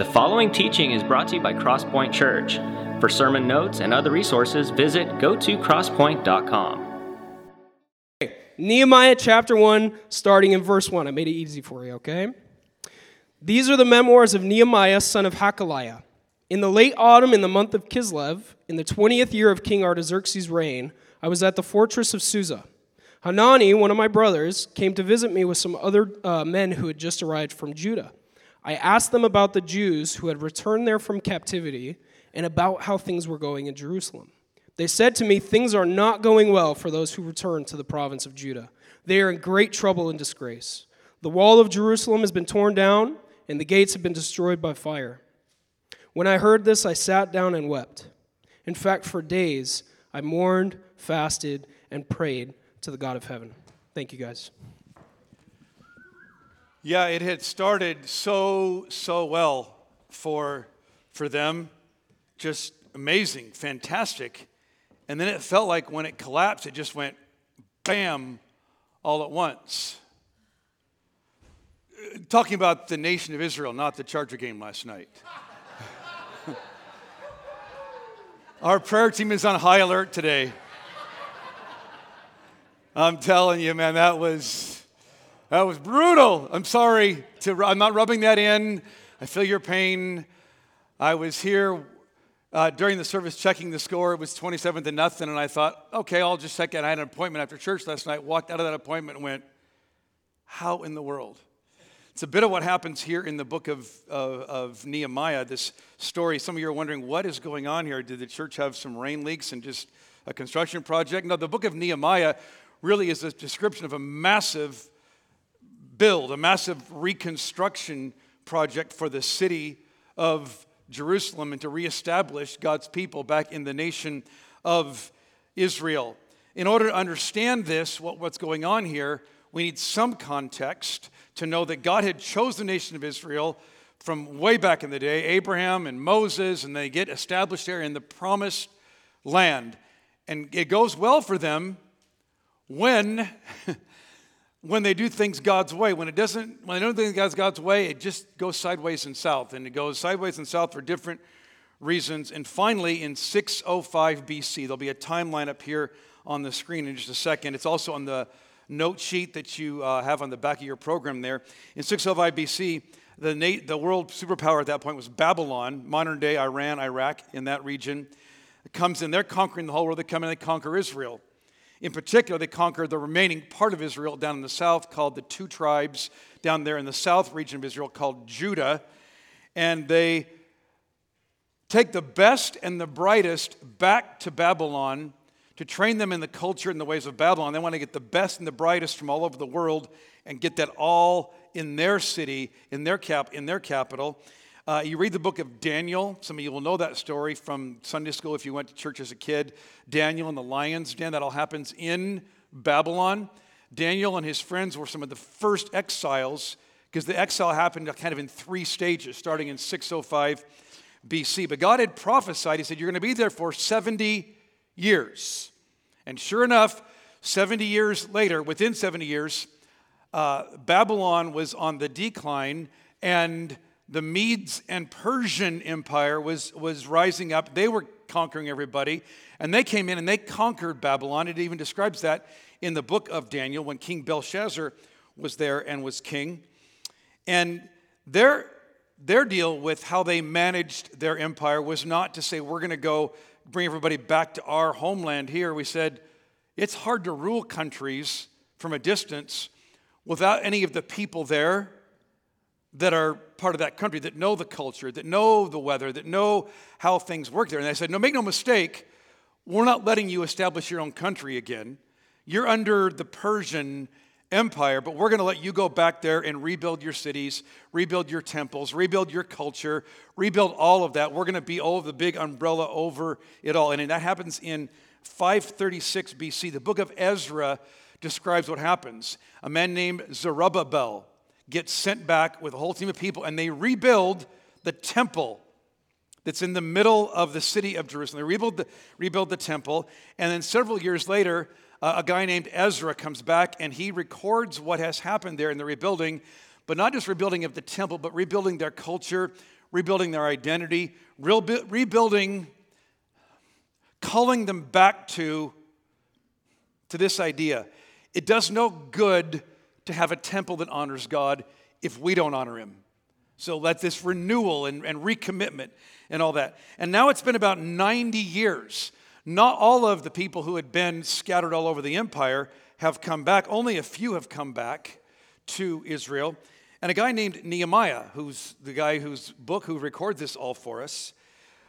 The following teaching is brought to you by Crosspoint Church. For sermon notes and other resources, visit go to crosspoint.com. gotocrosspoint.com. Nehemiah chapter 1, starting in verse 1. I made it easy for you, okay? These are the memoirs of Nehemiah, son of Hakaliah. In the late autumn, in the month of Kislev, in the 20th year of King Artaxerxes' reign, I was at the fortress of Susa. Hanani, one of my brothers, came to visit me with some other uh, men who had just arrived from Judah. I asked them about the Jews who had returned there from captivity and about how things were going in Jerusalem. They said to me, Things are not going well for those who return to the province of Judah. They are in great trouble and disgrace. The wall of Jerusalem has been torn down, and the gates have been destroyed by fire. When I heard this, I sat down and wept. In fact, for days, I mourned, fasted, and prayed to the God of heaven. Thank you, guys. Yeah, it had started so, so well for, for them. Just amazing, fantastic. And then it felt like when it collapsed, it just went bam all at once. Talking about the nation of Israel, not the Charger game last night. Our prayer team is on high alert today. I'm telling you, man, that was that was brutal. I'm sorry. To, I'm not rubbing that in. I feel your pain. I was here uh, during the service checking the score. It was 27 to nothing, and I thought, okay, I'll just check it. I had an appointment after church last night. Walked out of that appointment and went, how in the world? It's a bit of what happens here in the book of, of, of, Nehemiah, this story. Some of you are wondering, what is going on here? Did the church have some rain leaks and just a construction project? No, the book of Nehemiah really is a description of a massive build, a massive reconstruction project for the city of Jerusalem and to reestablish God's people back in the nation of Israel. In order to understand this, what, what's going on here, we need some context to know that God had chosen the nation of Israel from way back in the day, Abraham and Moses, and they get established there in the promised land. And it goes well for them when when they do things God's way. When it doesn't, when they don't think God's God's way, it just goes sideways and south, and it goes sideways and south for different reasons. And finally, in 605 BC, there'll be a timeline up here on the screen in just a second. It's also on the note sheet that you uh, have on the back of your program there. In 605 BC, the, na- the world superpower at that point was Babylon, modern day Iran, Iraq, in that region. It comes in, they're conquering the whole world. They come in, they conquer Israel. In particular, they conquered the remaining part of Israel down in the south, called the two tribes down there in the south region of Israel, called Judah. And they take the best and the brightest back to Babylon to train them in the culture and the ways of Babylon. They want to get the best and the brightest from all over the world and get that all in their city, in their cap, in their capital. Uh, you read the book of Daniel. Some of you will know that story from Sunday school if you went to church as a kid. Daniel and the lion's den, that all happens in Babylon. Daniel and his friends were some of the first exiles because the exile happened kind of in three stages, starting in 605 BC. But God had prophesied, He said, You're going to be there for 70 years. And sure enough, 70 years later, within 70 years, uh, Babylon was on the decline and the Medes and Persian Empire was, was rising up. They were conquering everybody. And they came in and they conquered Babylon. It even describes that in the book of Daniel when King Belshazzar was there and was king. And their, their deal with how they managed their empire was not to say, we're going to go bring everybody back to our homeland here. We said, it's hard to rule countries from a distance without any of the people there that are part of that country, that know the culture, that know the weather, that know how things work there. And they said, No, make no mistake, we're not letting you establish your own country again. You're under the Persian Empire, but we're going to let you go back there and rebuild your cities, rebuild your temples, rebuild your culture, rebuild all of that. We're going to be all the big umbrella over it all. And that happens in 536 BC. The book of Ezra describes what happens. A man named Zerubbabel gets sent back with a whole team of people and they rebuild the temple that's in the middle of the city of Jerusalem. They rebuild the, rebuild the temple, and then several years later, uh, a guy named Ezra comes back and he records what has happened there in the rebuilding, but not just rebuilding of the temple, but rebuilding their culture, rebuilding their identity, rebuilding, calling them back to, to this idea. It does no good to have a temple that honors God if we don't honor Him. So let this renewal and, and recommitment and all that. And now it's been about 90 years. Not all of the people who had been scattered all over the empire have come back. Only a few have come back to Israel. And a guy named Nehemiah, who's the guy whose book who records this all for us,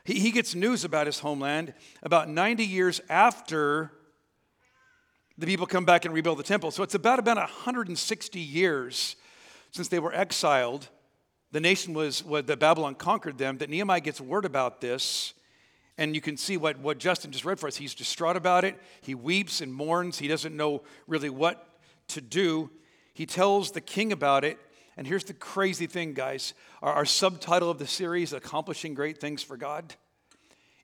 he, he gets news about his homeland about 90 years after the people come back and rebuild the temple. So it's about about 160 years since they were exiled the nation was, was that Babylon conquered them, that Nehemiah gets word about this. And you can see what, what Justin just read for us. He's distraught about it. He weeps and mourns. He doesn't know really what to do. He tells the king about it. And here's the crazy thing, guys our, our subtitle of the series, Accomplishing Great Things for God.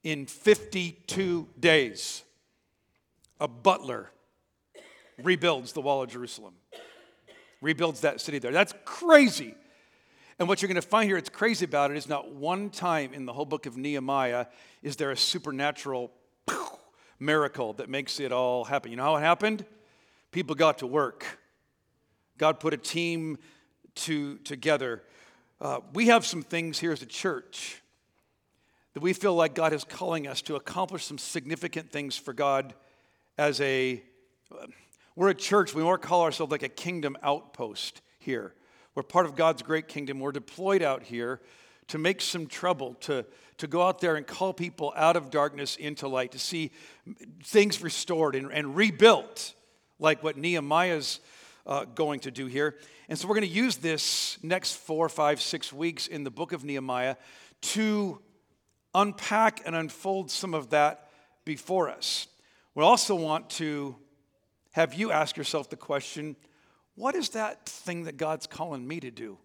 In 52 days, a butler rebuilds the wall of Jerusalem, rebuilds that city there. That's crazy. And what you're going to find here, it's crazy about it, is not one time in the whole book of Nehemiah is there a supernatural miracle that makes it all happen. You know how it happened? People got to work. God put a team to, together. Uh, we have some things here as a church that we feel like God is calling us to accomplish some significant things for God as a. We're a church, we more call ourselves like a kingdom outpost here. We're part of God's great kingdom. We're deployed out here to make some trouble, to, to go out there and call people out of darkness into light, to see things restored and, and rebuilt, like what Nehemiah's uh, going to do here. And so we're going to use this next four, five, six weeks in the book of Nehemiah to unpack and unfold some of that before us. We also want to have you ask yourself the question what is that thing that God's calling me to do?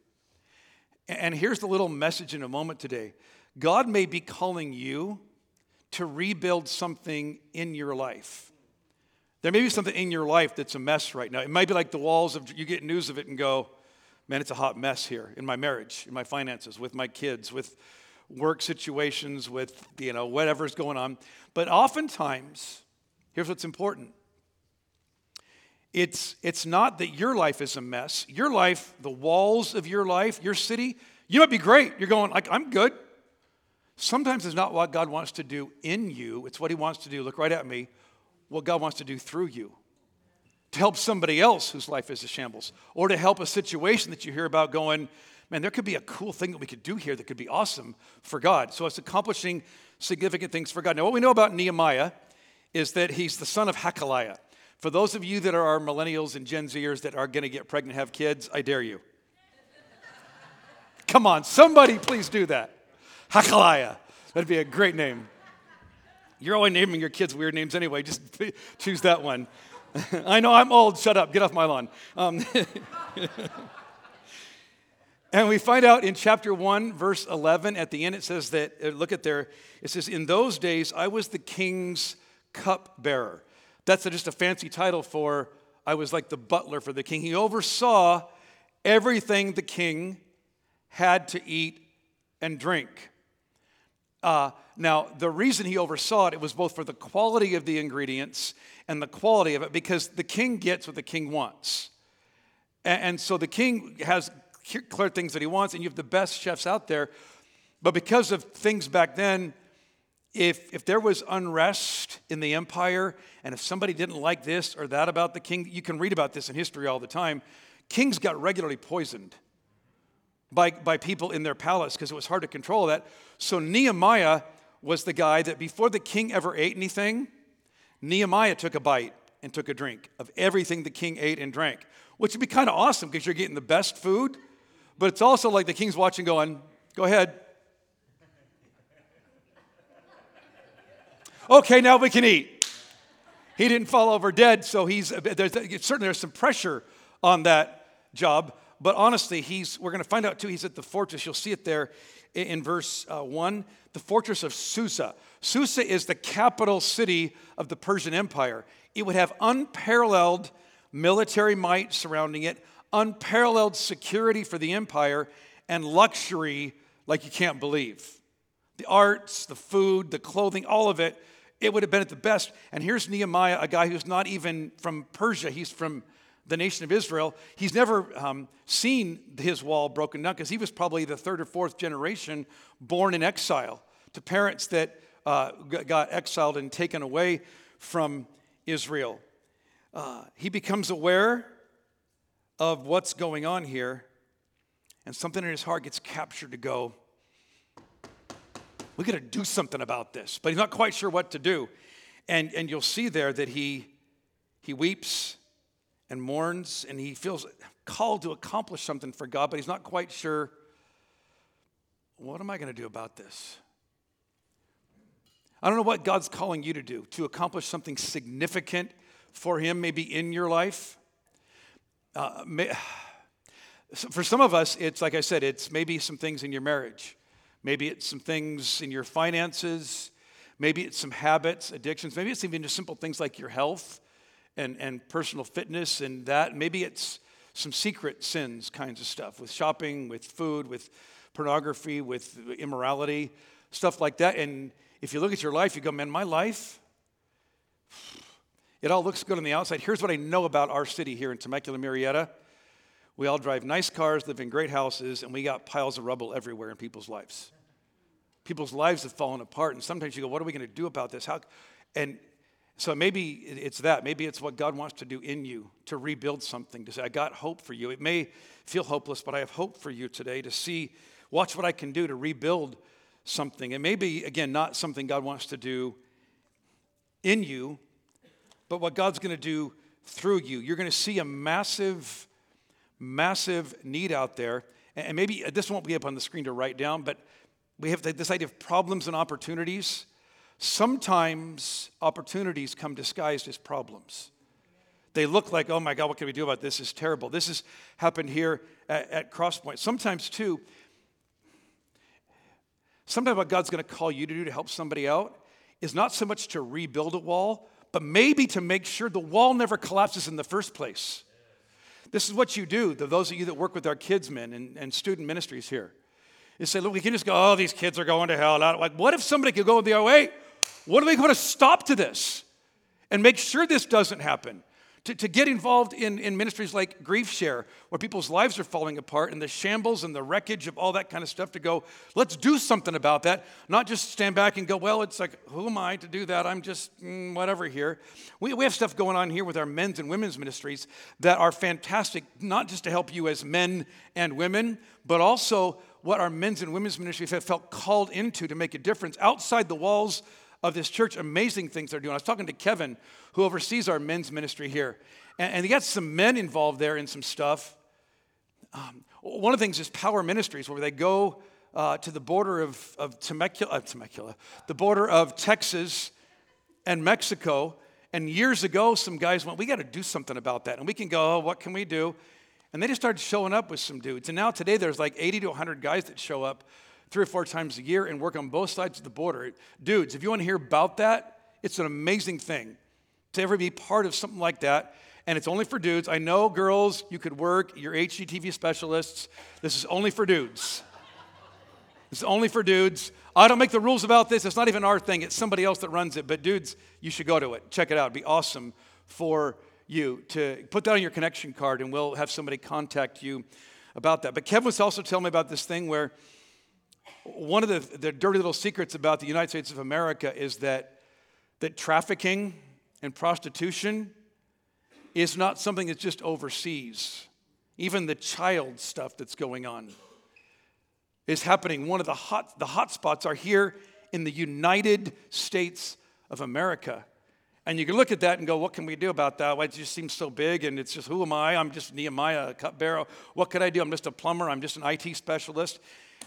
And here's the little message in a moment today God may be calling you to rebuild something in your life. There may be something in your life that's a mess right now. It might be like the walls of, you get news of it and go, man, it's a hot mess here in my marriage, in my finances, with my kids, with work situations, with, you know, whatever's going on. But oftentimes, here's what's important it's, it's not that your life is a mess. Your life, the walls of your life, your city, you might be great. You're going, like, I'm good. Sometimes it's not what God wants to do in you, it's what He wants to do. Look right at me. What God wants to do through you to help somebody else whose life is a shambles, or to help a situation that you hear about going, man, there could be a cool thing that we could do here that could be awesome for God. So it's accomplishing significant things for God. Now, what we know about Nehemiah is that he's the son of Hakaliah. For those of you that are our millennials and Gen Zers that are going to get pregnant, have kids, I dare you. Come on, somebody please do that. Hakaliah. That'd be a great name. You're always naming your kids weird names anyway. Just choose that one. I know I'm old. Shut up. Get off my lawn. Um, and we find out in chapter 1, verse 11, at the end, it says that, uh, look at there, it says, In those days I was the king's cupbearer. That's just a fancy title for I was like the butler for the king. He oversaw everything the king had to eat and drink. Uh, now, the reason he oversaw it, it was both for the quality of the ingredients and the quality of it, because the king gets what the king wants. And, and so the king has clear things that he wants, and you have the best chefs out there. But because of things back then, if, if there was unrest in the empire and if somebody didn't like this or that about the king, you can read about this in history all the time. Kings got regularly poisoned by, by people in their palace because it was hard to control that. So Nehemiah was the guy that before the king ever ate anything, Nehemiah took a bite and took a drink of everything the king ate and drank, which would be kind of awesome because you're getting the best food. But it's also like the king's watching, going, Go ahead, okay, now we can eat. He didn't fall over dead, so he's there's, certainly there's some pressure on that job. But honestly, he's we're going to find out too. He's at the fortress. You'll see it there in verse uh, one. The fortress of Susa. Susa is the capital city of the Persian Empire. It would have unparalleled military might surrounding it, unparalleled security for the empire, and luxury like you can't believe. The arts, the food, the clothing, all of it, it would have been at the best. And here's Nehemiah, a guy who's not even from Persia, he's from the nation of Israel. He's never um, seen his wall broken down because he was probably the third or fourth generation born in exile to parents that uh, got exiled and taken away from Israel. Uh, he becomes aware of what's going on here, and something in his heart gets captured to go, we got to do something about this. But he's not quite sure what to do. And, and you'll see there that he, he weeps and mourns and he feels called to accomplish something for God, but he's not quite sure what am I going to do about this? I don't know what God's calling you to do to accomplish something significant for Him, maybe in your life. Uh, may, for some of us, it's like I said, it's maybe some things in your marriage. Maybe it's some things in your finances. Maybe it's some habits, addictions. Maybe it's even just simple things like your health and, and personal fitness and that. Maybe it's some secret sins kinds of stuff with shopping, with food, with pornography, with immorality, stuff like that. And if you look at your life, you go, man, my life, it all looks good on the outside. Here's what I know about our city here in Temecula, Murrieta. We all drive nice cars, live in great houses, and we got piles of rubble everywhere in people's lives. People's lives have fallen apart, and sometimes you go, "What are we going to do about this?" How? And so maybe it's that. Maybe it's what God wants to do in you to rebuild something. To say, "I got hope for you." It may feel hopeless, but I have hope for you today to see, watch what I can do to rebuild something. And maybe again, not something God wants to do in you, but what God's going to do through you. You're going to see a massive massive need out there. And maybe uh, this won't be up on the screen to write down, but we have this idea of problems and opportunities. Sometimes opportunities come disguised as problems. They look like, oh my God, what can we do about this? This is terrible. This has happened here at, at Crosspoint. Sometimes, too, sometimes what God's going to call you to do to help somebody out is not so much to rebuild a wall, but maybe to make sure the wall never collapses in the first place. This is what you do, those of you that work with our kids, men, and, and student ministries here. You say, look, we can just go, oh, these kids are going to hell. Like, what if somebody could go the other way? What are we going to stop to this and make sure this doesn't happen? To, to get involved in, in ministries like Grief Share, where people's lives are falling apart and the shambles and the wreckage of all that kind of stuff, to go, let's do something about that. Not just stand back and go, well, it's like, who am I to do that? I'm just mm, whatever here. We, we have stuff going on here with our men's and women's ministries that are fantastic, not just to help you as men and women, but also what our men's and women's ministries have felt called into to make a difference outside the walls of this church, amazing things they're doing. I was talking to Kevin, who oversees our men's ministry here, and, and he got some men involved there in some stuff. Um, one of the things is Power Ministries, where they go uh, to the border of, of Temecula, uh, Temecula, the border of Texas and Mexico. And years ago, some guys went, We got to do something about that. And we can go, oh, What can we do? And they just started showing up with some dudes. And now today, there's like 80 to 100 guys that show up three or four times a year and work on both sides of the border. Dudes, if you want to hear about that, it's an amazing thing to ever be part of something like that. And it's only for dudes. I know, girls, you could work, you're HGTV specialists. This is only for dudes. It's only for dudes. I don't make the rules about this. It's not even our thing. It's somebody else that runs it. But dudes, you should go to it. Check it out. It'd be awesome for you to put that on your connection card and we'll have somebody contact you about that. But Kevin was also telling me about this thing where one of the, the dirty little secrets about the United States of America is that, that trafficking and prostitution is not something that's just overseas. Even the child stuff that's going on is happening. One of the hot, the hot spots are here in the United States of America. And you can look at that and go, what can we do about that? Well, it just seems so big, and it's just, who am I? I'm just Nehemiah, a cupbearer. What could I do? I'm just a plumber. I'm just an IT specialist.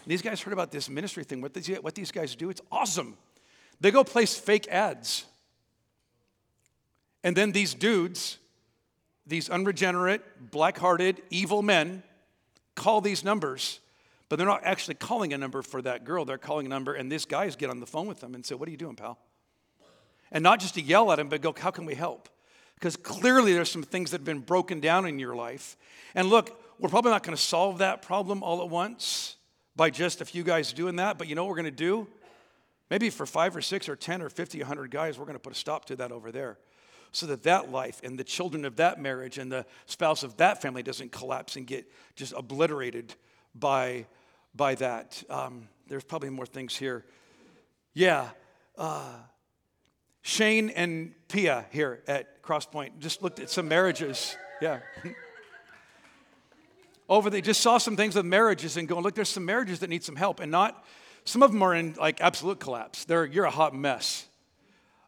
These guys heard about this ministry thing. What these, what these guys do, it's awesome. They go place fake ads. And then these dudes, these unregenerate, black hearted, evil men, call these numbers, but they're not actually calling a number for that girl. They're calling a number, and these guys get on the phone with them and say, What are you doing, pal? And not just to yell at him, but go, How can we help? Because clearly there's some things that have been broken down in your life. And look, we're probably not going to solve that problem all at once. By just a few guys doing that. But you know what we're going to do? Maybe for five or six or 10 or 50, 100 guys, we're going to put a stop to that over there so that that life and the children of that marriage and the spouse of that family doesn't collapse and get just obliterated by, by that. Um, there's probably more things here. Yeah. Uh, Shane and Pia here at Crosspoint just looked at some marriages. Yeah. Over, they just saw some things with marriages and going, look, there's some marriages that need some help, and not, some of them are in like absolute collapse. They're, you're a hot mess.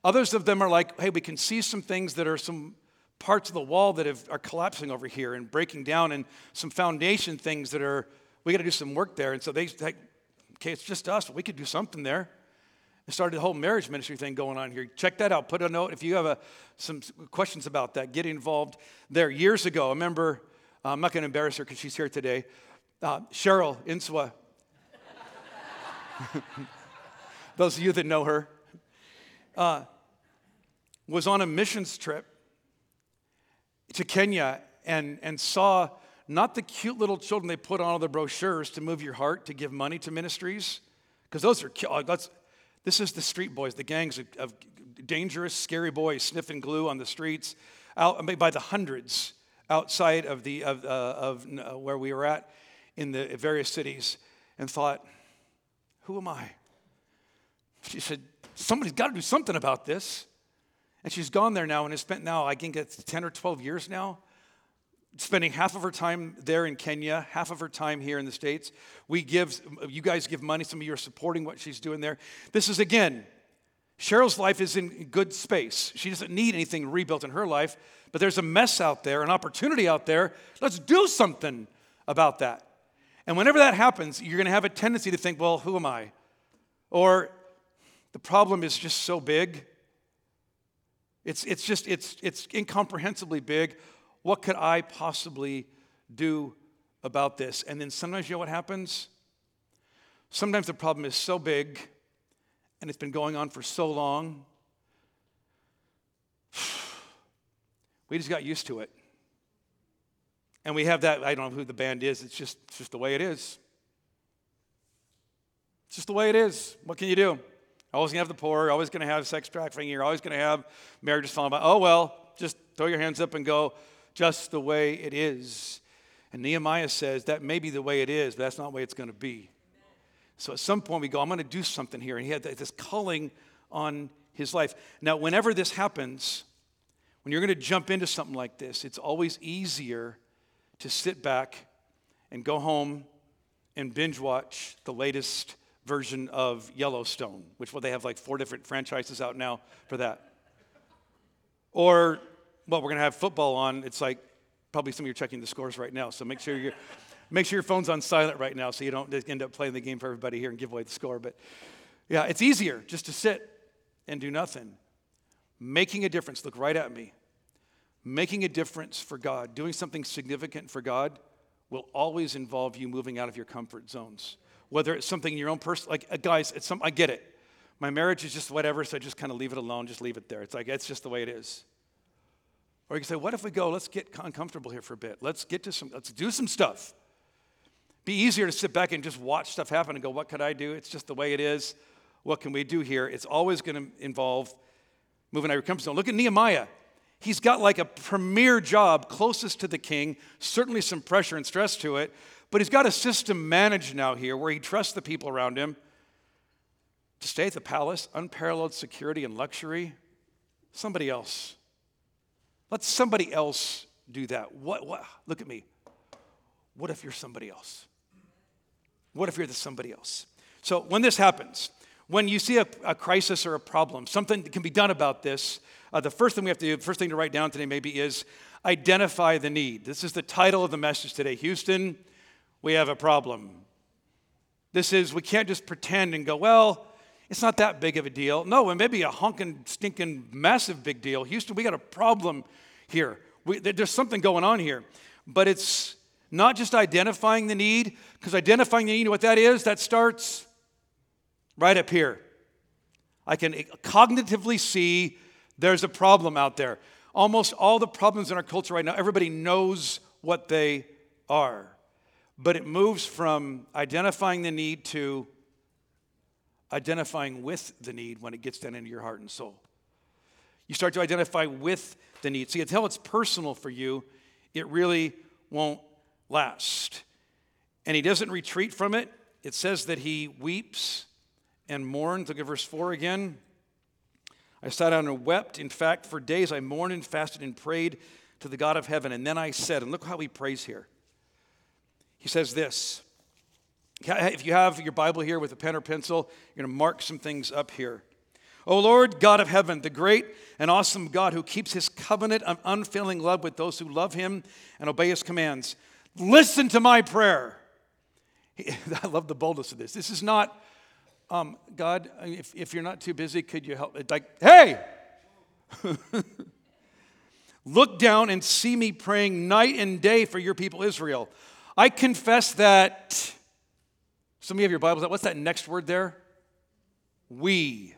Others of them are like, hey, we can see some things that are some parts of the wall that have, are collapsing over here and breaking down, and some foundation things that are, we got to do some work there. And so they, like, okay, it's just us, we could do something there. and started the whole marriage ministry thing going on here. Check that out. Put a note if you have a, some questions about that. Get involved there. Years ago, I remember, uh, I'm not going to embarrass her because she's here today. Uh, Cheryl Inswa. Those of you that know her. Uh, was on a missions trip to Kenya and, and saw not the cute little children they put on all the brochures to move your heart to give money to ministries, because those are, that's, this is the street boys, the gangs of, of dangerous, scary boys sniffing glue on the streets out by the hundreds outside of, the, of, uh, of uh, where we were at in the various cities and thought, who am I? She said, somebody's got to do something about this. And she's gone there now and has spent now, I think it's 10 or 12 years now, spending half of her time there in Kenya, half of her time here in the States. We give, you guys give money, some of you are supporting what she's doing there. This is again, Cheryl's life is in good space. She doesn't need anything rebuilt in her life, but there's a mess out there, an opportunity out there. Let's do something about that. And whenever that happens, you're going to have a tendency to think, well, who am I? Or the problem is just so big. It's, it's just, it's, it's incomprehensibly big. What could I possibly do about this? And then sometimes you know what happens? Sometimes the problem is so big and it's been going on for so long. We just got used to it. And we have that, I don't know who the band is, it's just, it's just the way it is. It's just the way it is. What can you do? Always gonna have the poor, always gonna have sex trafficking, you're always gonna have marriages falling apart. Oh well, just throw your hands up and go, just the way it is. And Nehemiah says that may be the way it is, but that's not the way it's to be. So at some point we go, I'm going to do something here. And he had this calling on his life. Now, whenever this happens, when you're going to jump into something like this, it's always easier to sit back and go home and binge watch the latest version of Yellowstone, which well, they have like four different franchises out now for that. Or well, we're going to have football on. It's like probably some of you are checking the scores right now. So make sure you make sure your phone's on silent right now so you don't end up playing the game for everybody here and give away the score. But yeah, it's easier just to sit and do nothing. Making a difference, look right at me. Making a difference for God, doing something significant for God will always involve you moving out of your comfort zones. Whether it's something in your own person, like uh, guys, it's some, I get it. My marriage is just whatever, so I just kind of leave it alone, just leave it there. It's like, it's just the way it is. Or you can say, what if we go, let's get uncomfortable here for a bit. Let's get to some, let's do some stuff. Be easier to sit back and just watch stuff happen and go, what could I do? It's just the way it is. What can we do here? It's always going to involve moving out of your comfort zone. Look at Nehemiah. He's got like a premier job closest to the king, certainly some pressure and stress to it, but he's got a system managed now here where he trusts the people around him to stay at the palace, unparalleled security and luxury. Somebody else. Let somebody else do that. What, what? Look at me. What if you're somebody else? What if you're the somebody else? So when this happens, when you see a, a crisis or a problem, something can be done about this. Uh, the first thing we have to do, the first thing to write down today maybe is identify the need. This is the title of the message today. Houston, we have a problem. This is, we can't just pretend and go, well, it's not that big of a deal. No, it may be a honking, stinking, massive big deal. Houston, we got a problem here. We, there's something going on here. But it's not just identifying the need, because identifying the need, you know what that is? That starts right up here. I can cognitively see there's a problem out there. Almost all the problems in our culture right now, everybody knows what they are. but it moves from identifying the need to identifying with the need when it gets down into your heart and soul. You start to identify with the need. See, until it's personal for you, it really won't last. And he doesn't retreat from it. It says that he weeps and mourns. Look at verse 4 again. I sat down and wept. In fact, for days I mourned and fasted and prayed to the God of heaven. And then I said, and look how he prays here. He says this. If you have your Bible here with a pen or pencil, you're going to mark some things up here. O Lord, God of heaven, the great and awesome God who keeps his covenant of unfailing love with those who love him and obey his commands, listen to my prayer. I love the boldness of this. This is not, um, God, if, if you're not too busy, could you help? Like, hey! Look down and see me praying night and day for your people Israel. I confess that. Some of you have your Bibles. What's that next word there? We.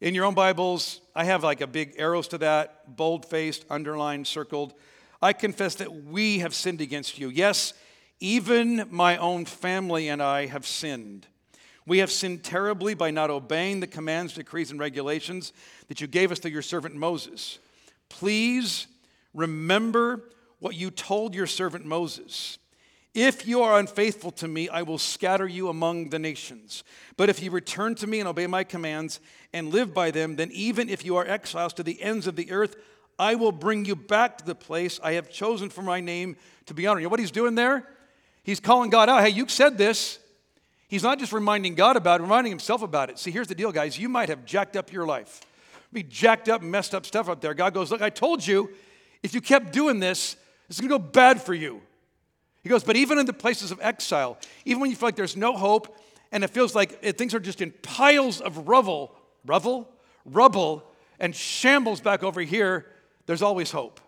In your own Bibles, I have like a big arrows to that, bold faced, underlined, circled. I confess that we have sinned against you. Yes, even my own family and I have sinned. We have sinned terribly by not obeying the commands, decrees, and regulations that you gave us through your servant Moses. Please remember what you told your servant Moses. If you are unfaithful to me, I will scatter you among the nations. But if you return to me and obey my commands and live by them, then even if you are exiles to the ends of the earth, I will bring you back to the place I have chosen for my name to be honored. You know what he's doing there? He's calling God out. Hey, you said this. He's not just reminding God about it, reminding himself about it. See, here's the deal, guys. You might have jacked up your life, be jacked up, messed up stuff up there. God goes, Look, I told you, if you kept doing this, it's going to go bad for you. He goes, but even in the places of exile, even when you feel like there's no hope and it feels like eh, things are just in piles of rubble, rubble, rubble, and shambles back over here, there's always hope.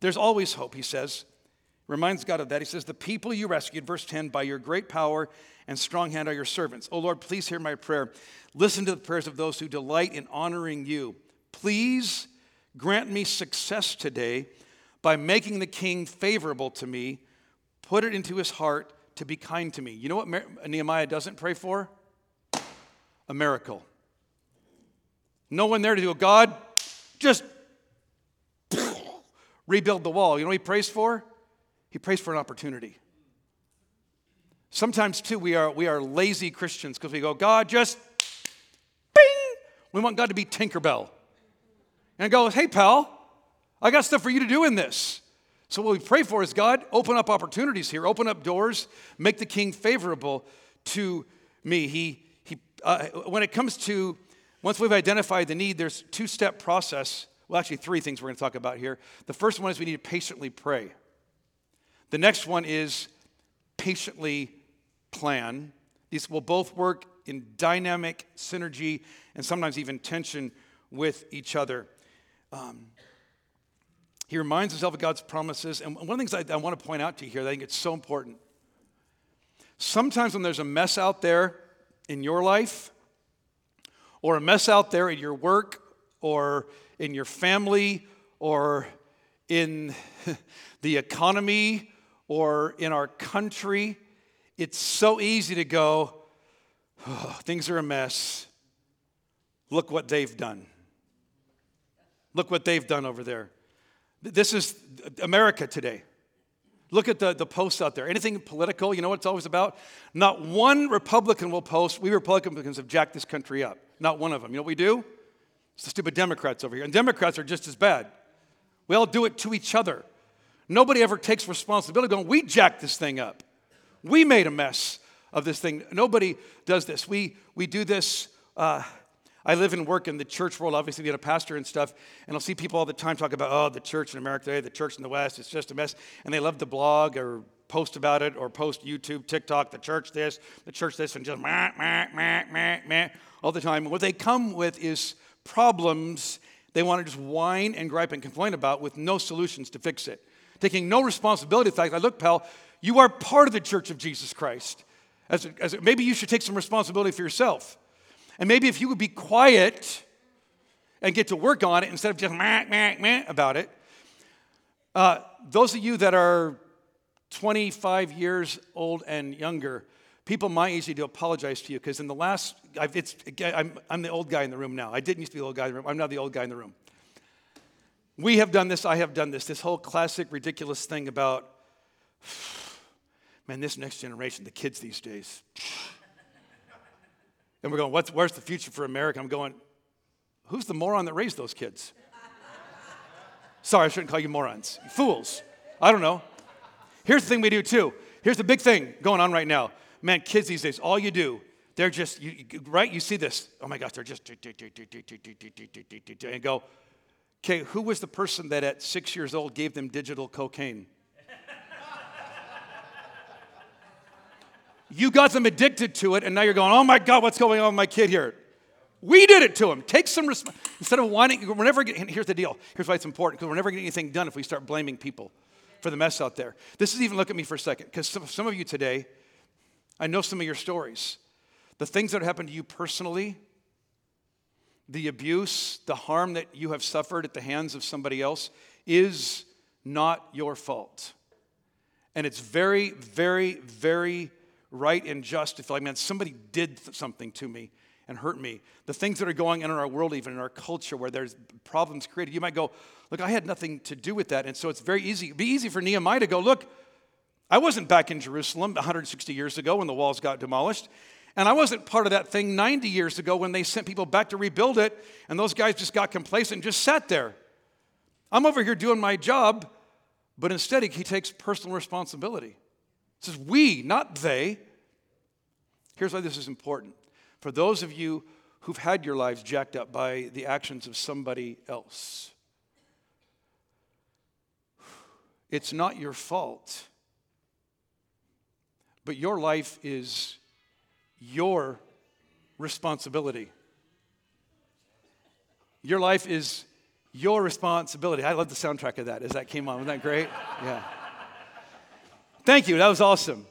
There's always hope, he says. Reminds God of that. He says, The people you rescued, verse 10, by your great power and strong hand are your servants. Oh Lord, please hear my prayer. Listen to the prayers of those who delight in honoring you. Please grant me success today by making the king favorable to me put it into his heart to be kind to me. You know what Nehemiah doesn't pray for? A miracle. No one there to go, God, just rebuild the wall. You know what he prays for? He prays for an opportunity. Sometimes, too, we are, we are lazy Christians because we go, God, just bing. We want God to be Tinkerbell. And go, hey, pal, I got stuff for you to do in this. So, what we pray for is God, open up opportunities here, open up doors, make the king favorable to me. He, he, uh, when it comes to, once we've identified the need, there's two step process. Well, actually, three things we're going to talk about here. The first one is we need to patiently pray. The next one is patiently plan. These will both work in dynamic synergy and sometimes even tension with each other. Um, he reminds himself of God's promises. And one of the things I, I want to point out to you here, I think it's so important. Sometimes when there's a mess out there in your life, or a mess out there in your work, or in your family, or in the economy, or in our country, it's so easy to go, oh, things are a mess. Look what they've done. Look what they've done over there. This is uh, America today. Look at the, the posts out there. Anything political, you know what it's always about? Not one Republican will post, we Republicans have jacked this country up. Not one of them. You know what we do? It's the stupid Democrats over here. And Democrats are just as bad. We all do it to each other. Nobody ever takes responsibility going, we jacked this thing up. We made a mess of this thing. Nobody does this. We, we do this. Uh, I live and work in the church world, obviously, being a pastor and stuff, and I'll see people all the time talk about, oh, the church in America today, the church in the West, it's just a mess. And they love to blog or post about it or post YouTube, TikTok, the church this, the church this, and just meh, meh, meh, meh, meh, all the time. What they come with is problems they want to just whine and gripe and complain about with no solutions to fix it. Taking no responsibility the fact, like, look, pal, you are part of the church of Jesus Christ. As, as, maybe you should take some responsibility for yourself. And maybe if you would be quiet and get to work on it instead of just meh, meh, meh about it, uh, those of you that are 25 years old and younger, people my age need to apologize to you because in the last, I've, it's, I'm, I'm the old guy in the room now. I didn't used to be the old guy in the room. I'm now the old guy in the room. We have done this, I have done this, this whole classic ridiculous thing about, man, this next generation, the kids these days. and we're going, What's, where's the future for America? I'm going, who's the moron that raised those kids? Sorry, I shouldn't call you morons. Fools. I don't know. Here's the thing we do too. Here's the big thing going on right now. Man, kids these days, all you do, they're just, you, right? You see this. Oh my gosh, they're just, and go, okay, who was the person that at six years old gave them digital cocaine? you got them addicted to it, and now you're going, oh my God, what's going on with my kid here? We did it to him. Take some. Instead of whining, we're never getting, here's the deal. Here's why it's important, because we're never getting anything done if we start blaming people for the mess out there. This is even, look at me for a second, because some, some of you today, I know some of your stories. The things that happened to you personally, the abuse, the harm that you have suffered at the hands of somebody else is not your fault. And it's very, very, very right and just to feel like, man, somebody did something to me and hurt me. The things that are going on in our world, even in our culture, where there's problems created, you might go, look, I had nothing to do with that. And so it's very easy. It'd be easy for Nehemiah to go, look, I wasn't back in Jerusalem 160 years ago when the walls got demolished. And I wasn't part of that thing 90 years ago when they sent people back to rebuild it, and those guys just got complacent and just sat there. I'm over here doing my job, but instead he takes personal responsibility. It says we, not they. Here's why this is important. For those of you who've had your lives jacked up by the actions of somebody else, it's not your fault, but your life is your responsibility. Your life is your responsibility. I love the soundtrack of that as that came on. Wasn't that great? Yeah. Thank you. That was awesome.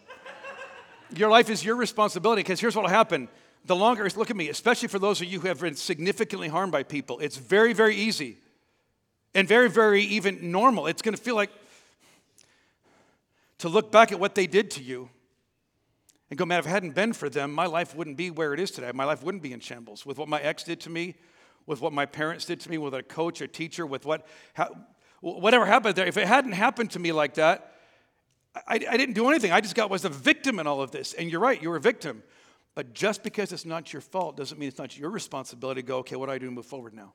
Your life is your responsibility because here's what will happen the longer, look at me, especially for those of you who have been significantly harmed by people, it's very, very easy and very, very even normal. It's going to feel like to look back at what they did to you and go, man, if it hadn't been for them, my life wouldn't be where it is today. My life wouldn't be in shambles with what my ex did to me, with what my parents did to me, with a coach, a teacher, with what, whatever happened there. If it hadn't happened to me like that, I, I didn't do anything. I just got was a victim in all of this. And you're right, you were a victim. But just because it's not your fault doesn't mean it's not your responsibility to go, okay, what do I do to move forward now?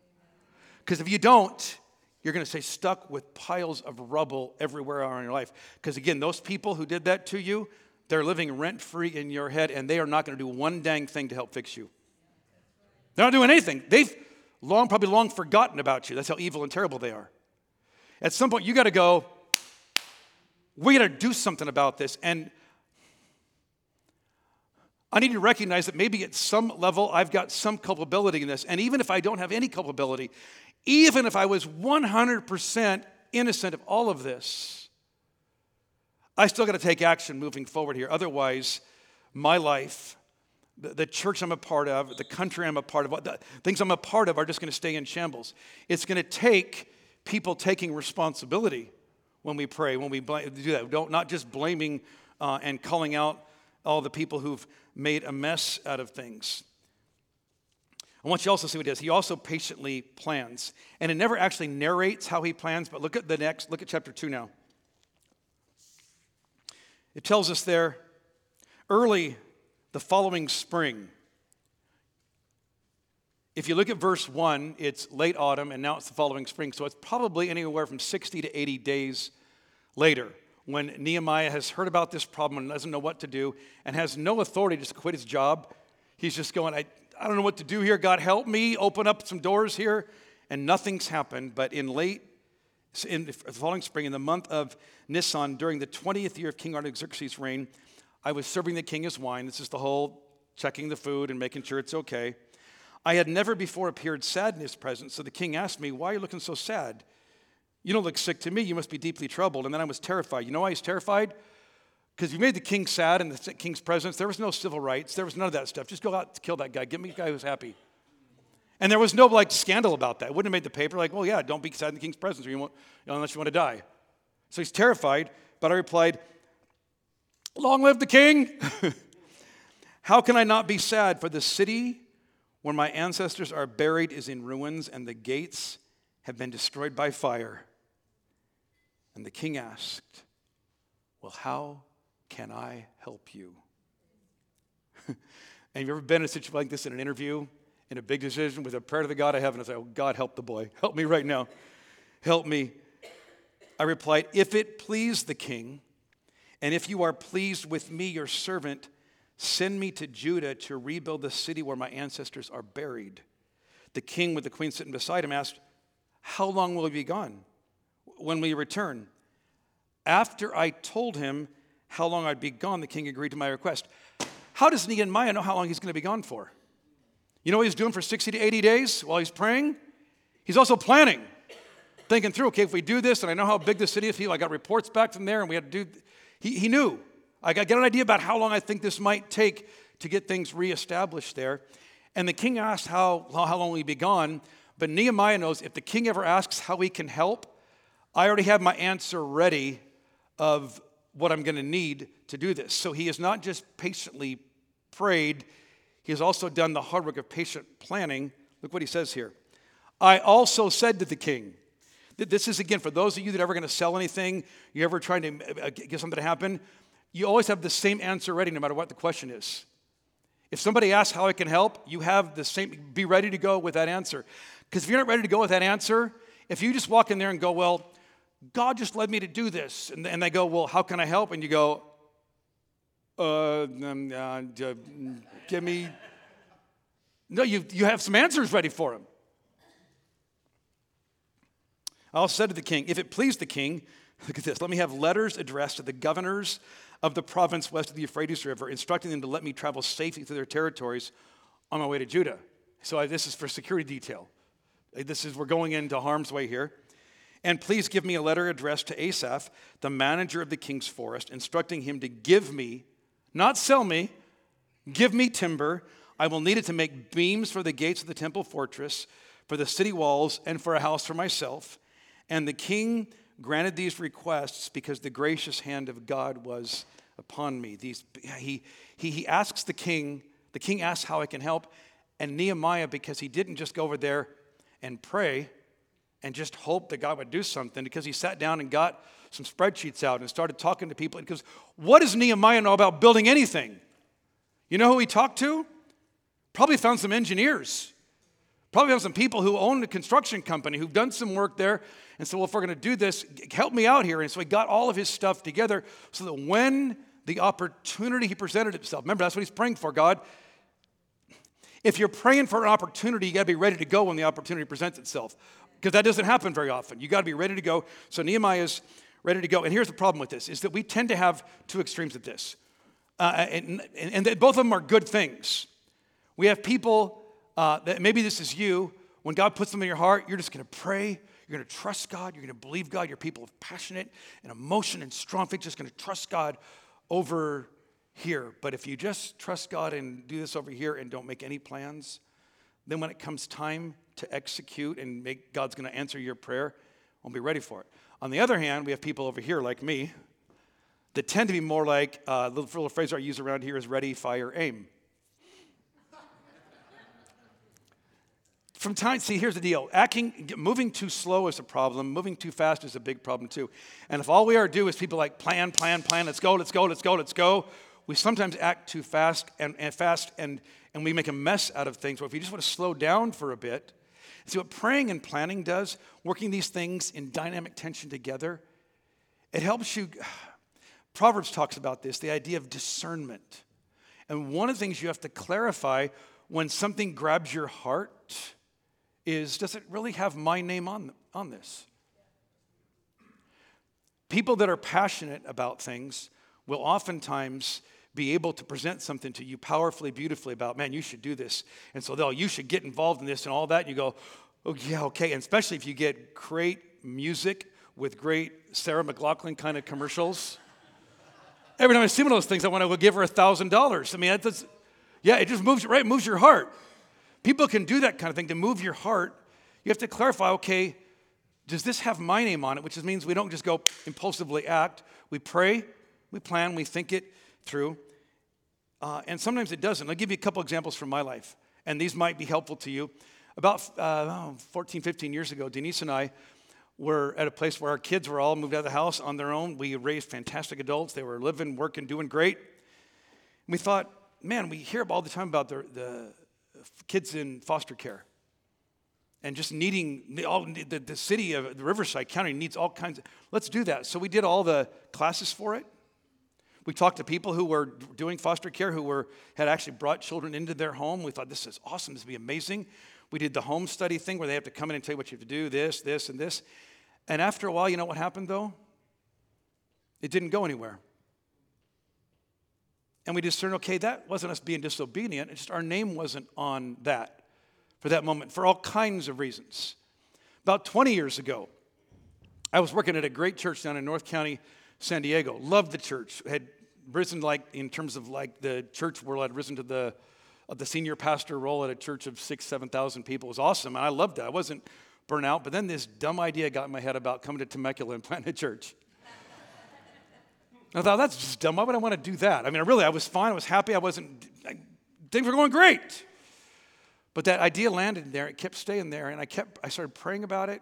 Because if you don't, you're going to stay stuck with piles of rubble everywhere in your life. Because again, those people who did that to you, they're living rent free in your head and they are not going to do one dang thing to help fix you. They're not doing anything. They've long, probably long forgotten about you. That's how evil and terrible they are. At some point, you got to go, we got to do something about this. And I need to recognize that maybe at some level I've got some culpability in this. And even if I don't have any culpability, even if I was 100% innocent of all of this, I still got to take action moving forward here. Otherwise, my life, the, the, church I'm a part of, the country I'm a part of, the things I'm a part of are just going to stay in shambles. It's going to take people taking responsibility when we pray, when we do that. Don't, not just blaming uh, and calling out all the people who've made a mess out of things. I want you also to see what he does. He also patiently plans. And it never actually narrates how he plans, but look at the next, look at chapter 2 now. It tells us there early the following spring. If you look at verse 1, it's late autumn, and now it's the following spring. So it's probably anywhere from 60 to 80 days later when Nehemiah has heard about this problem and doesn't know what to do and has no authority to quit his job. He's just going, I, I don't know what to do here. God, help me open up some doors here. And nothing's happened. But in late, in the following spring, in the month of Nisan, during the 20th year of King Artaxerxes' reign, I was serving the king his wine. This is the whole checking the food and making sure it's okay. I had never before appeared sad in his presence. So the king asked me, Why are you looking so sad? You don't look sick to me. You must be deeply troubled. And then I was terrified. You know why he's terrified? Because you made the king sad in the king's presence. There was no civil rights. There was none of that stuff. Just go out and kill that guy. Get me a guy who's happy. And there was no like scandal about that. It wouldn't have made the paper like, well, yeah, don't be sad in the king's presence or you won't, unless you want to die. So he's terrified. But I replied, Long live the king! How can I not be sad? For the city where my ancestors are buried is in ruins, and the gates have been destroyed by fire. And the king asked, Well, how can I help you? have you ever been in a situation like this in an interview, in a big decision, with a prayer to the God of heaven I said, Oh, God, help the boy. Help me right now. Help me. I replied, If it please the king, and if you are pleased with me, your servant, send me to Judah to rebuild the city where my ancestors are buried. The king, with the queen sitting beside him, asked, How long will he be gone? When will you return? After I told him how long I'd be gone, the king agreed to my request. How does Nehemiah know how long he's going to be gone for? You know what he's doing for 60 to 80 days while he's praying? He's also planning, thinking through, okay, if we do this, and I know how big the city is, I got reports back from there, and we had to do he, he knew. I got an idea about how long I think this might take to get things reestablished there. And the king asked how, how long he be gone. But Nehemiah knows if the king ever asks how he can help, I already have my answer ready of what I'm going to need to do this. So he has not just patiently prayed, he has also done the hard work of patient planning. Look what he says here. I also said to the king, that this is again for those of you that are ever going to sell anything, you're ever trying to uh, get something to happen, you always have the same answer ready no matter what the question is. If somebody asks how I can help, you have the same, be ready to go with that answer. Because if you're not ready to go with that answer, if you just walk in there and go, well, God just led me to do this, and, and they go, well, how can I help? And you go, uh, um, uh, give me, no, you, you have some answers ready for him. I also said to the king, If it please the king, look at this, let me have letters addressed to the governors of the province west of the Euphrates River, instructing them to let me travel safely through their territories on my way to Judah. So I, this is for security detail. This is, we're going into harm's way here. And please give me a letter addressed to Asaph, the manager of the king's forest, instructing him to give me, not sell me, give me timber. I will need it to make beams for the gates of the temple fortress, for the city walls, and for a house for myself. And the king granted these requests because the gracious hand of God was upon me. These, he, he, he asks the king, the king asks how I can help. And Nehemiah, because he didn't just go over there and pray and just hope that God would do something, because he sat down and got some spreadsheets out and started talking to people. Because what does Nehemiah know about building anything? You know who he talked to? Probably found some engineers. Probably found some people who own a construction company who've done some work there and said, Well, if we're going to do this, help me out here. And so he got all of his stuff together so that when the opportunity he presented himself, remember, that's what he's praying for, God. If you're praying for an opportunity, you got to be ready to go when the opportunity presents itself because that doesn't happen very often. You got to be ready to go. So Nehemiah is ready to go. And here's the problem with this is that we tend to have two extremes of this. Uh, and, and, and both of them are good things. We have people uh, that maybe this is you. When God puts them in your heart, you're just going to pray. You're going to trust God. You're going to believe God. You're people of passionate and emotion and strong faith, just going to trust God over here. But if you just trust God and do this over here and don't make any plans, then when it comes time to execute and make God's going to answer your prayer, won't be ready for it. On the other hand, we have people over here like me that tend to be more like uh, the little phrase I use around here is ready, fire, aim. from time, see, here's the deal. Acting, moving too slow is a problem. Moving too fast is a big problem too. And if all we are do is people like plan, plan, plan, let's go, let's go, let's go, let's go, we sometimes act too fast and, and fast and, and we make a mess out of things. Or if you just want to slow down for a bit, see what praying and planning does, working these things in dynamic tension together, it helps you. Proverbs talks about this, the idea of discernment. And one of the things you have to clarify when something grabs your heart is does it really have my name on, on this? People that are passionate about things will oftentimes be able to present something to you powerfully, beautifully about, man, you should do this. And so they'll, you should get involved in this and all that. And you go, oh, yeah, okay. And especially if you get great music with great Sarah McLachlan kind of commercials. Every time I see one of those things, I want to give her a $1,000. I mean, that's, yeah, it just moves, right? moves your heart. People can do that kind of thing to move your heart. You have to clarify okay, does this have my name on it? Which means we don't just go impulsively act. We pray, we plan, we think it, through, uh, and sometimes it doesn't. I'll give you a couple examples from my life, and these might be helpful to you. About uh, 14, 15 years ago, Denise and I were at a place where our kids were all moved out of the house on their own. We raised fantastic adults. They were living, working, doing great. And we thought, man, we hear all the time about the, the kids in foster care and just needing all the, the city of the Riverside County needs all kinds of. Let's do that. So we did all the classes for it. We talked to people who were doing foster care who were had actually brought children into their home. We thought this is awesome. This would be amazing. We did the home study thing where they have to come in and tell you what you have to do, this, this, and this. And after a while, you know what happened though? It didn't go anywhere. And we discerned, okay, that wasn't us being disobedient, it's just our name wasn't on that for that moment for all kinds of reasons. About 20 years ago, I was working at a great church down in North County, San Diego. Loved the church. Had risen like in terms of like the church world, I'd risen to the the senior pastor role at a church of six, seven thousand people. Was awesome, and I loved it. I wasn't burnt out, but then this dumb idea got in my head about coming to Temecula and planting a church. I thought that's just dumb. Why would I want to do that? I mean, I really, I was fine. I was happy. I wasn't. I, things were going great. But that idea landed there. It kept staying there, and I kept. I started praying about it.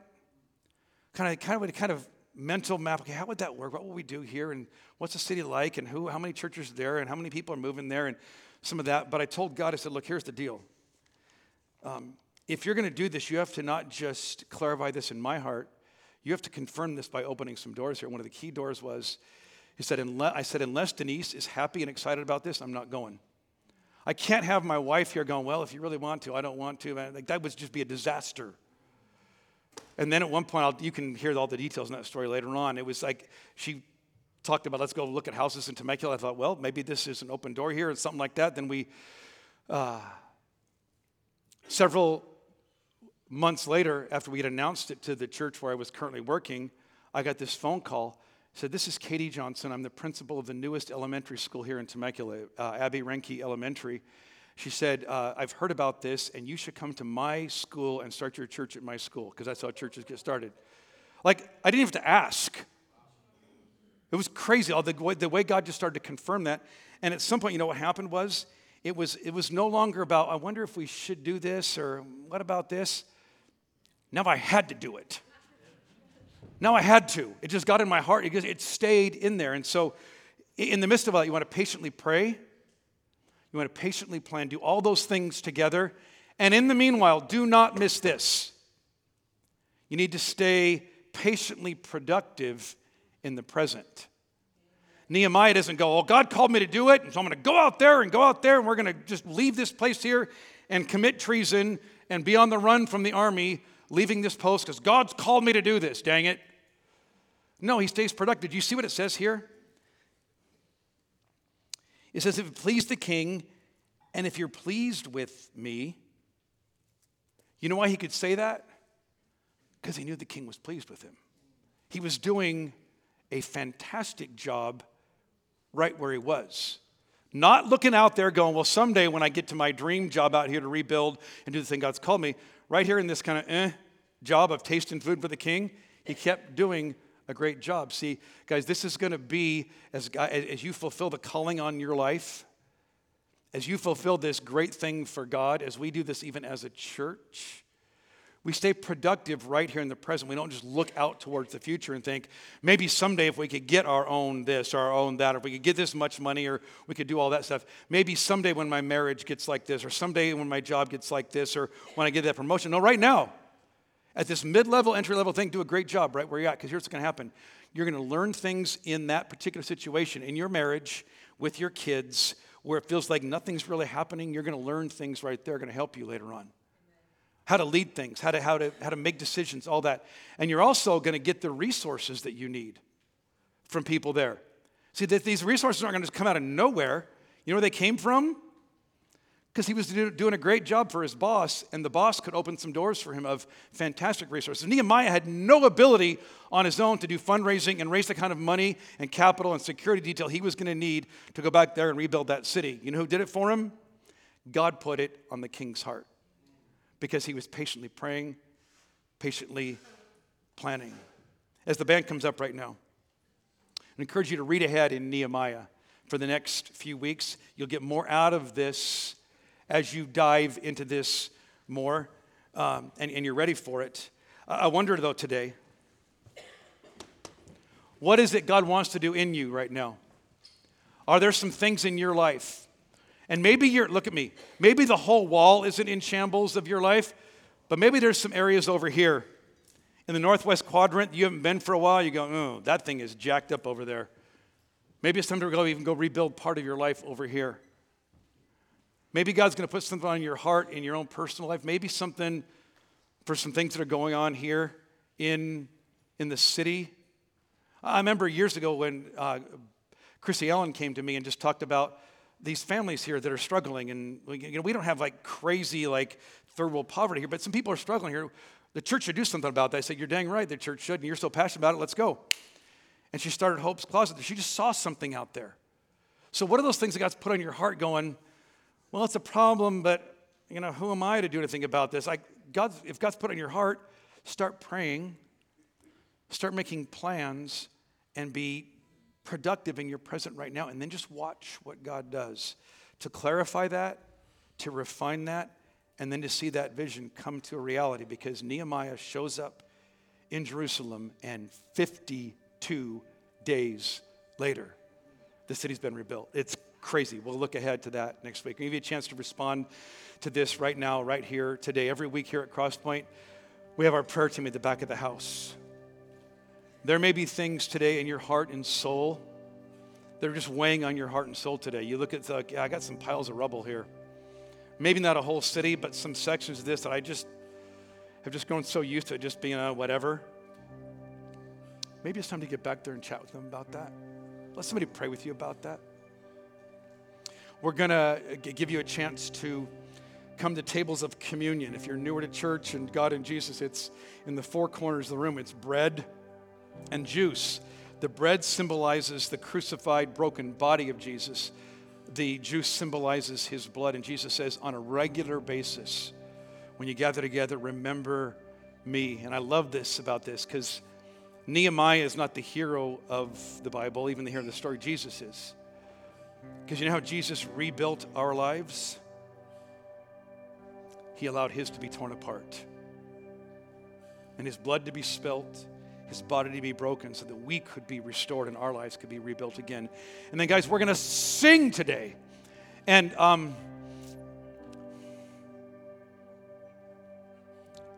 Kind of, kind of, kind of mental map. Okay, how would that work? What will we do here? And what's the city like? And who? How many churches are there? And how many people are moving there? And some of that. But I told God, I said, look, here's the deal. Um, if you're going to do this, you have to not just clarify this in my heart. You have to confirm this by opening some doors here. One of the key doors was he said, I said, unless Denise is happy and excited about this, I'm not going. I can't have my wife here going, well, if you really want to, I don't want to. Like, that would just be a disaster. And then at one point, I'll, you can hear all the details in that story later on. It was like she talked about, let's go look at houses in Temecula. I thought, well, maybe this is an open door here or something like that. Then we, uh, several months later, after we had announced it to the church where I was currently working, I got this phone call said, This is Katie Johnson. I'm the principal of the newest elementary school here in Temecula, uh, Abby Reinke Elementary. She said, uh, I've heard about this, and you should come to my school and start your church at my school, because that's how churches get started. Like, I didn't even have to ask. It was crazy, all the, the way God just started to confirm that. And at some point, you know what happened was, it was, it was no longer about, I wonder if we should do this, or what about this? Now I had to do it. Now I had to. It just got in my heart because it stayed in there. And so, in the midst of all that, you want to patiently pray, you want to patiently plan, do all those things together. And in the meanwhile, do not miss this. You need to stay patiently productive in the present. Nehemiah doesn't go, Oh, God called me to do it, and so I'm going to go out there and go out there, and we're going to just leave this place here and commit treason and be on the run from the army leaving this post because God's called me to do this, dang it. No, he stays productive. Do you see what it says here? It says, if it pleased the king, and if you're pleased with me, you know why he could say that? Because he knew the king was pleased with him. He was doing a fantastic job right where he was. Not looking out there going, well, someday when I get to my dream job out here to rebuild and do the thing God's called me, right here in this kind of eh job of tasting food for the king, he kept doing a great job. See, guys, this is going to be as, as you fulfill the calling on your life, as you fulfill this great thing for God, as we do this even as a church. We stay productive right here in the present. We don't just look out towards the future and think, maybe someday if we could get our own this, or our own that, or if we could get this much money, or we could do all that stuff. Maybe someday when my marriage gets like this, or someday when my job gets like this, or when I get that promotion. No, right now, at this mid level, entry level thing, do a great job right where you're at, because here's what's going to happen. You're going to learn things in that particular situation, in your marriage, with your kids, where it feels like nothing's really happening. You're going to learn things right there, going to help you later on how to lead things, how to, how to, how to make decisions, all that. And you're also going to get the resources that you need from people there. See, that these resources aren't going to come out of nowhere. You know where they came from? Because he was doing a great job for his boss, and the boss could open some doors for him of fantastic resources. Nehemiah had no ability on his own to do fundraising and raise the kind of money and capital and security detail he was going to need to go back there and rebuild that city. You know who did it for him? God put it on the king's heart because he was patiently praying, patiently planning. As the band comes up right now, I encourage you to read ahead in Nehemiah for the next few weeks. You'll get more out of this as you dive into this more um, and, and you're ready for it. I wonder, though, today, what is it God wants to do in you right now? Are there some things in your life? And maybe you're, look at me, maybe the whole wall isn't in shambles of your life, but maybe there's some areas over here in the northwest quadrant you haven't been for a while. You go, oh, that thing is jacked up over there. Maybe it's time to go even go rebuild part of your life over here. Maybe God's going to put something on your heart in your own personal life. Maybe something for some things that are going on here in, in the city. I remember years ago when uh, Chrissy Ellen came to me and just talked about these families here that are struggling. And you know, we don't have like crazy, like third world poverty here, but some people are struggling here. The church should do something about that. I said, You're dang right, the church should, and you're so passionate about it, let's go. And she started Hope's Closet. She just saw something out there. So, what are those things that God's put on your heart going, Well, it's a problem, but you know, who am I to do anything about this? Like, God's, if God's put it on your heart, start praying, start making plans, and be productive in your present right now, and then just watch what God does to clarify that, to refine that, and then to see that vision come to a reality because Nehemiah shows up in Jerusalem, and 52 days later, the city's been rebuilt. It's crazy. We'll look ahead to that next week. I'll give you a chance to respond to this right now, right here, today. Every week here at Crosspoint, we have our prayer team at the back of the house. There may be things today in your heart and soul that are just weighing on your heart and soul today. You look at the, I got some piles of rubble here. Maybe not a whole city, but some sections of this that I just have just grown so used to just being a whatever. Maybe it's time to get back there and chat with them about that. Let somebody pray with you about that. We're going uh, to give you a chance to come to tables of communion. If you're newer to church and God and Jesus, it's in the four corners of the room. It's bread and juice. The bread symbolizes the crucified, broken body of Jesus. The juice symbolizes his blood. And Jesus says, on a regular basis, when you gather together, remember me. And I love this about this because Nehemiah is not the hero of the Bible, even the hero of the story. Jesus is. Because you know how Jesus rebuilt our lives? He allowed his to be torn apart and his blood to be spilt, his body to be broken so that we could be restored and our lives could be rebuilt again. And then, guys, we're going to sing today. And um,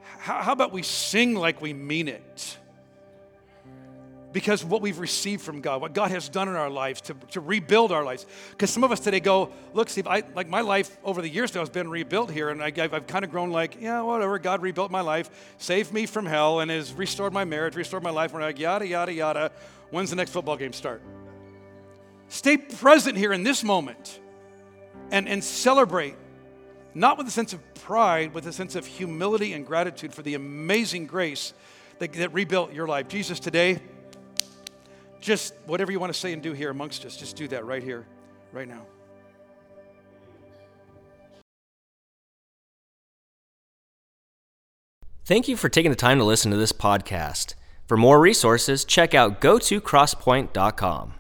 how, how about we sing like we mean it? Because what we've received from God, what God has done in our lives to, to rebuild our lives. Because some of us today go, look, Steve, I, like my life over the years now has been rebuilt here, and I, have I've kind of grown like, yeah, whatever, God rebuilt my life, saved me from hell, and has restored my marriage, restored my life. We're like, yada, yada, yada. When's the next football game start? Stay present here in this moment and, and celebrate, not with a sense of pride, with a sense of humility and gratitude for the amazing grace that, that rebuilt your life. Jesus, today, just whatever you want to say and do here amongst us, just do that right here, right now. Thank you for taking the time to listen to this podcast. For more resources, check out go to gotocrosspoint.com.